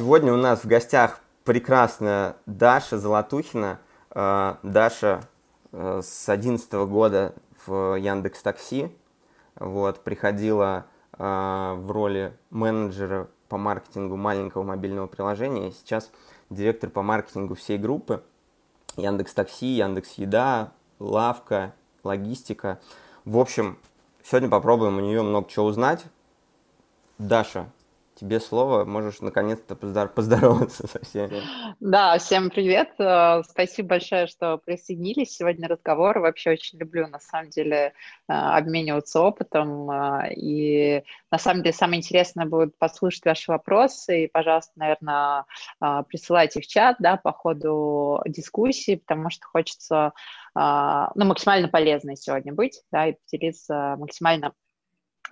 Сегодня у нас в гостях прекрасная Даша Золотухина. Э, Даша э, с 2011 года в Яндекс Такси. Вот, приходила э, в роли менеджера по маркетингу маленького мобильного приложения. Сейчас директор по маркетингу всей группы. Яндекс Такси, Яндекс Еда, Лавка, Логистика. В общем, сегодня попробуем у нее много чего узнать. Даша, тебе слово, можешь наконец-то поздороваться со всеми. Да, всем привет. Э, спасибо большое, что присоединились сегодня разговор. Вообще очень люблю, на самом деле, э, обмениваться опытом. Э, и, на самом деле, самое интересное будет послушать ваши вопросы. И, пожалуйста, наверное, присылайте в чат да, по ходу дискуссии, потому что хочется ну, максимально полезной сегодня быть да, и поделиться максимально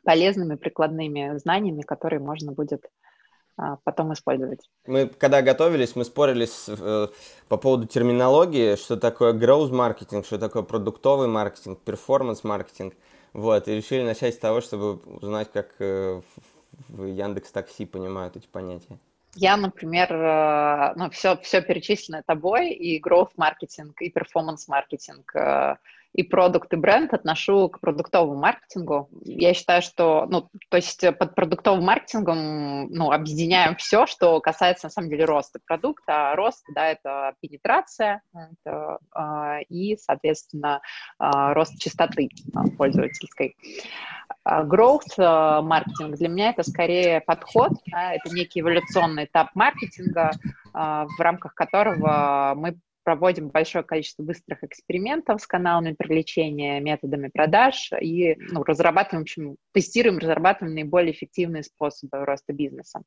полезными прикладными знаниями, которые можно будет а, потом использовать. Мы, когда готовились, мы спорили с, э, по поводу терминологии, что такое growth маркетинг, что такое продуктовый маркетинг, перформанс маркетинг. Вот, и решили начать с того, чтобы узнать, как э, в Яндекс Такси понимают эти понятия. Я, например, э, ну, все, все перечисленное тобой, и growth маркетинг, и performance маркетинг, э, и продукт, и бренд отношу к продуктовому маркетингу. Я считаю, что, ну, то есть под продуктовым маркетингом, ну, объединяем все, что касается, на самом деле, роста продукта. А рост, да, это пенетрация это, э, и, соответственно, э, рост частоты пользовательской. Growth маркетинг для меня это скорее подход, да, это некий эволюционный этап маркетинга, в рамках которого мы проводим большое количество быстрых экспериментов с каналами привлечения, методами продаж и ну, разрабатываем, в общем, тестируем, разрабатываем наиболее эффективные способы роста бизнеса.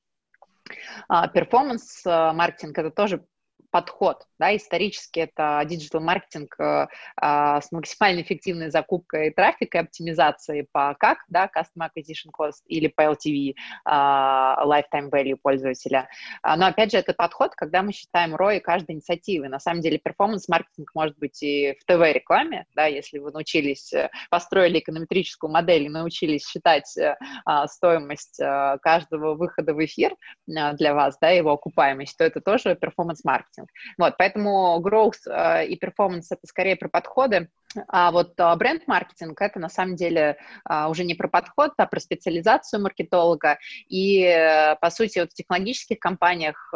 Performance-маркетинг а, — это тоже подход. Да, исторически это digital-маркетинг э, э, с максимально эффективной закупкой трафика и оптимизацией по CAC, да, Customer Acquisition Cost или по LTV, э, Lifetime Value пользователя. А, но, опять же, это подход, когда мы считаем ROI каждой инициативы. На самом деле, перформанс-маркетинг может быть и в ТВ-рекламе, да, если вы научились, э, построили эконометрическую модель и научились считать э, а, стоимость э, каждого выхода в эфир э, для вас, да, его окупаемость, то это тоже перформанс-маркетинг маркетинг. Вот, поэтому growth э, и performance это скорее про подходы, а вот э, бренд-маркетинг это на самом деле э, уже не про подход, а про специализацию маркетолога. И, по сути, вот в технологических компаниях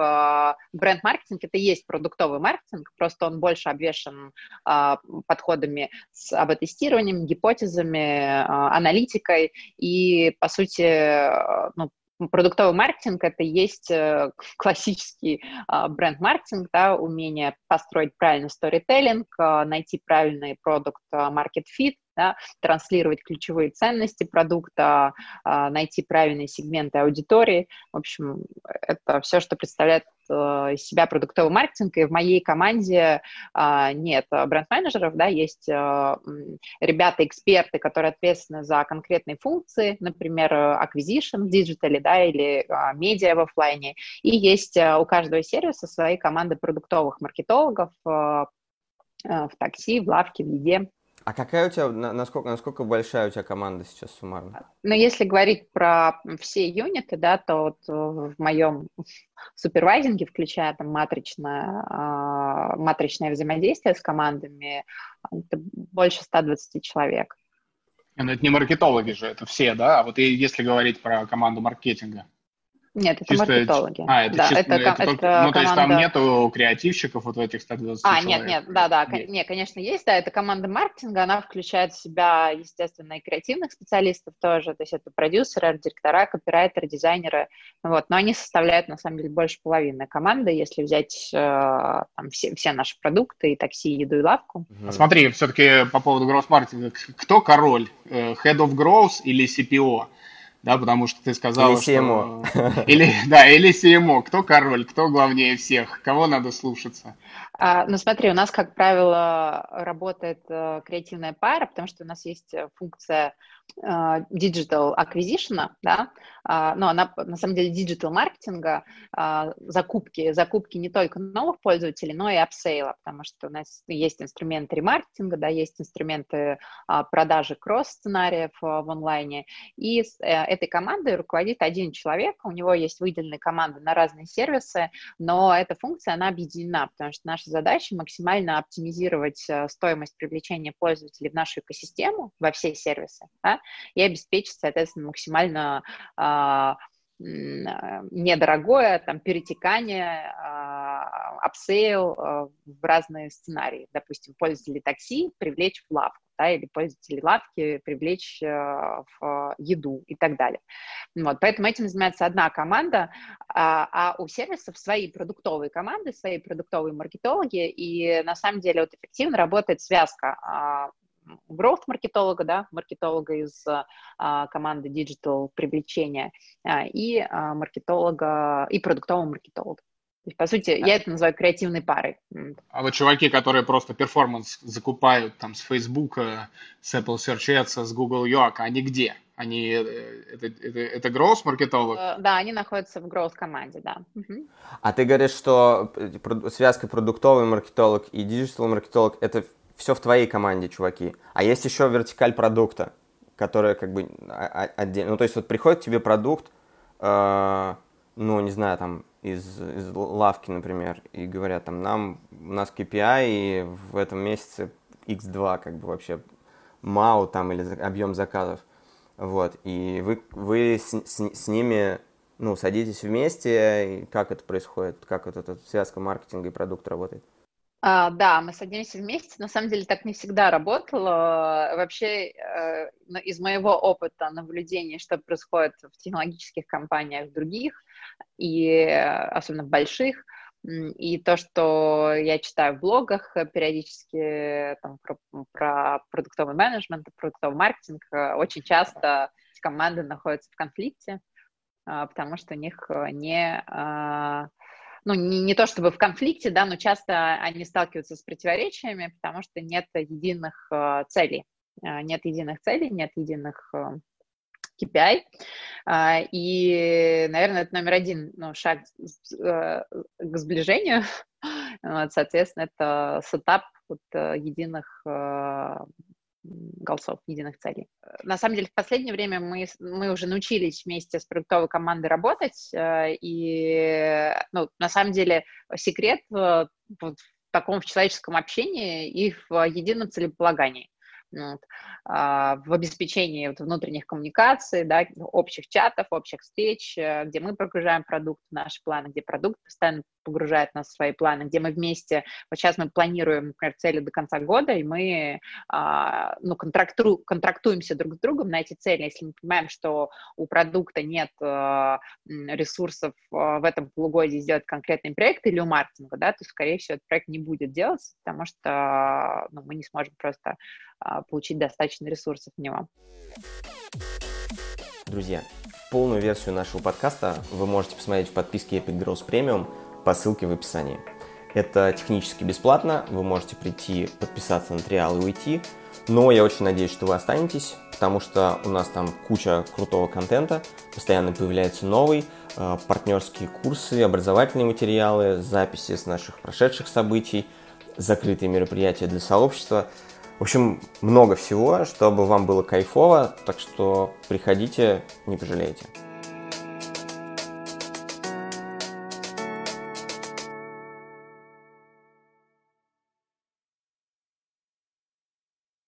бренд-маркетинг это и есть продуктовый маркетинг, просто он больше обвешен подходами с АБ-тестированием, гипотезами, аналитикой. И, по сути, ну, продуктовый маркетинг это есть э, классический а, бренд-маркетинг, да, умение построить правильный сторителлинг, а, найти правильный продукт market fit, да, транслировать ключевые ценности продукта, а, найти правильные сегменты аудитории. В общем, это все, что представляет э, из себя продуктовый маркетинг. И в моей команде а, нет бренд-менеджеров, да, есть э, ребята-эксперты, которые ответственны за конкретные функции, например, acquisition в диджитале, да, или а, медиа в офлайне. И есть э, у каждого сервиса свои команды продуктовых маркетологов в такси, в лавке, в еде. А какая у тебя, насколько, насколько большая у тебя команда сейчас суммарно? Ну, если говорить про все юниты, да, то вот в моем супервайзинге, включая там матричное, а, матричное взаимодействие с командами, это больше 120 человек. Но это не маркетологи же, это все, да? А вот если говорить про команду маркетинга. Нет, это чисто... маркетологи. А, это да, чисто, это, это, это, это ну, то есть там нету креативщиков вот в этих 120 А, человек. нет, нет, да, да, есть. нет, конечно, есть, да, это команда маркетинга, она включает в себя, естественно, и креативных специалистов тоже, то есть это продюсеры, директора, копирайтеры, дизайнеры, вот, но они составляют, на самом деле, больше половины команды, если взять э, там все, все наши продукты, и такси, и еду, и лавку. Угу. Смотри, все-таки по поводу growth-маркетинга, кто король, э, head of growth или CPO? Да, потому что ты сказал, или CMO. что... Или, да, или CMO. Кто король, кто главнее всех, кого надо слушаться? А, ну, смотри, у нас, как правило, работает э, креативная пара, потому что у нас есть э, функция э, digital acquisition, да, а, но она, на самом деле, digital marketing, маркетинга а, закупки, закупки не только новых пользователей, но и апсейла, потому что у нас есть инструменты ремаркетинга, да, есть инструменты а, продажи кросс-сценариев а, в онлайне, и э, этой командой руководит один человек, у него есть выделенные команды на разные сервисы, но эта функция, она объединена, потому что наша задача максимально оптимизировать э, стоимость привлечения пользователей в нашу экосистему, во все сервисы, да, и обеспечить, соответственно, максимально недорогое, там, перетекание, upsell э, в разные сценарии. Допустим, пользователей такси привлечь в лавку, да, или пользователей лавки привлечь в еду и так далее. Вот, поэтому этим занимается одна команда, а, а у сервисов свои продуктовые команды, свои продуктовые маркетологи, и на самом деле вот эффективно работает связка а, growth-маркетолога, да, маркетолога из а, команды digital привлечения а, и а, маркетолога, и продуктового маркетолога. То есть, по сути, я это называю креативной парой. А вот чуваки, которые просто перформанс закупают там с Facebook, с Apple Search Ads, с Google UAC, они где? Они, э, это, это, это growth маркетолог? Э, да, они находятся в growth команде, да. Угу. А ты говоришь, что связка продуктовый маркетолог и digital маркетолог это все в твоей команде, чуваки. А есть еще вертикаль продукта, которая как бы отдельно. Ну, то есть вот приходит тебе продукт, э, ну, не знаю, там, из, из лавки, например, и говорят, там, нам, у нас KPI, и в этом месяце X2, как бы вообще, МАУ там, или объем заказов. Вот, и вы, вы с, с, с ними, ну, садитесь вместе, и как это происходит, как вот эта связка маркетинга и продукта работает? А, да, мы садимся вместе. На самом деле так не всегда работало. Вообще, э, из моего опыта наблюдения, что происходит в технологических компаниях других, и э, особенно больших, и то, что я читаю в блогах периодически там, про, про продуктовый менеджмент, продуктовый маркетинг, э, очень часто команды находятся в конфликте, а, потому что у них не а, ну, не, не то чтобы в конфликте, да, но часто они сталкиваются с противоречиями, потому что нет единых э, целей. Э, нет единых целей, нет единых э, KPI. Э, и, наверное, это номер один ну, шаг э, к сближению. Вот, соответственно, это сетап вот, э, единых э, голосов, единых целей. На самом деле, в последнее время мы, мы уже научились вместе с продуктовой командой работать, э, и, ну, на самом деле, секрет в, в таком в человеческом общении и в едином целеполагании вот, в обеспечении вот, внутренних коммуникаций, да, общих чатов, общих встреч, э, где мы прогружаем продукт в наши планы, где продукт постоянно погружает нас в свои планы, где мы вместе, вот сейчас мы планируем, например, цели до конца года, и мы а, ну, контракту, контрактуемся друг с другом на эти цели. Если мы понимаем, что у продукта нет а, ресурсов а, в этом полугодии сделать конкретный проект или у маркетинга, да, то, скорее всего, этот проект не будет делаться, потому что ну, мы не сможем просто а, получить достаточно ресурсов в него. Друзья, полную версию нашего подкаста вы можете посмотреть в подписке Epic Growth Premium – по ссылке в описании. Это технически бесплатно, вы можете прийти, подписаться на триал и уйти, но я очень надеюсь, что вы останетесь, потому что у нас там куча крутого контента, постоянно появляется новый, э, партнерские курсы, образовательные материалы, записи с наших прошедших событий, закрытые мероприятия для сообщества. В общем, много всего, чтобы вам было кайфово, так что приходите, не пожалеете.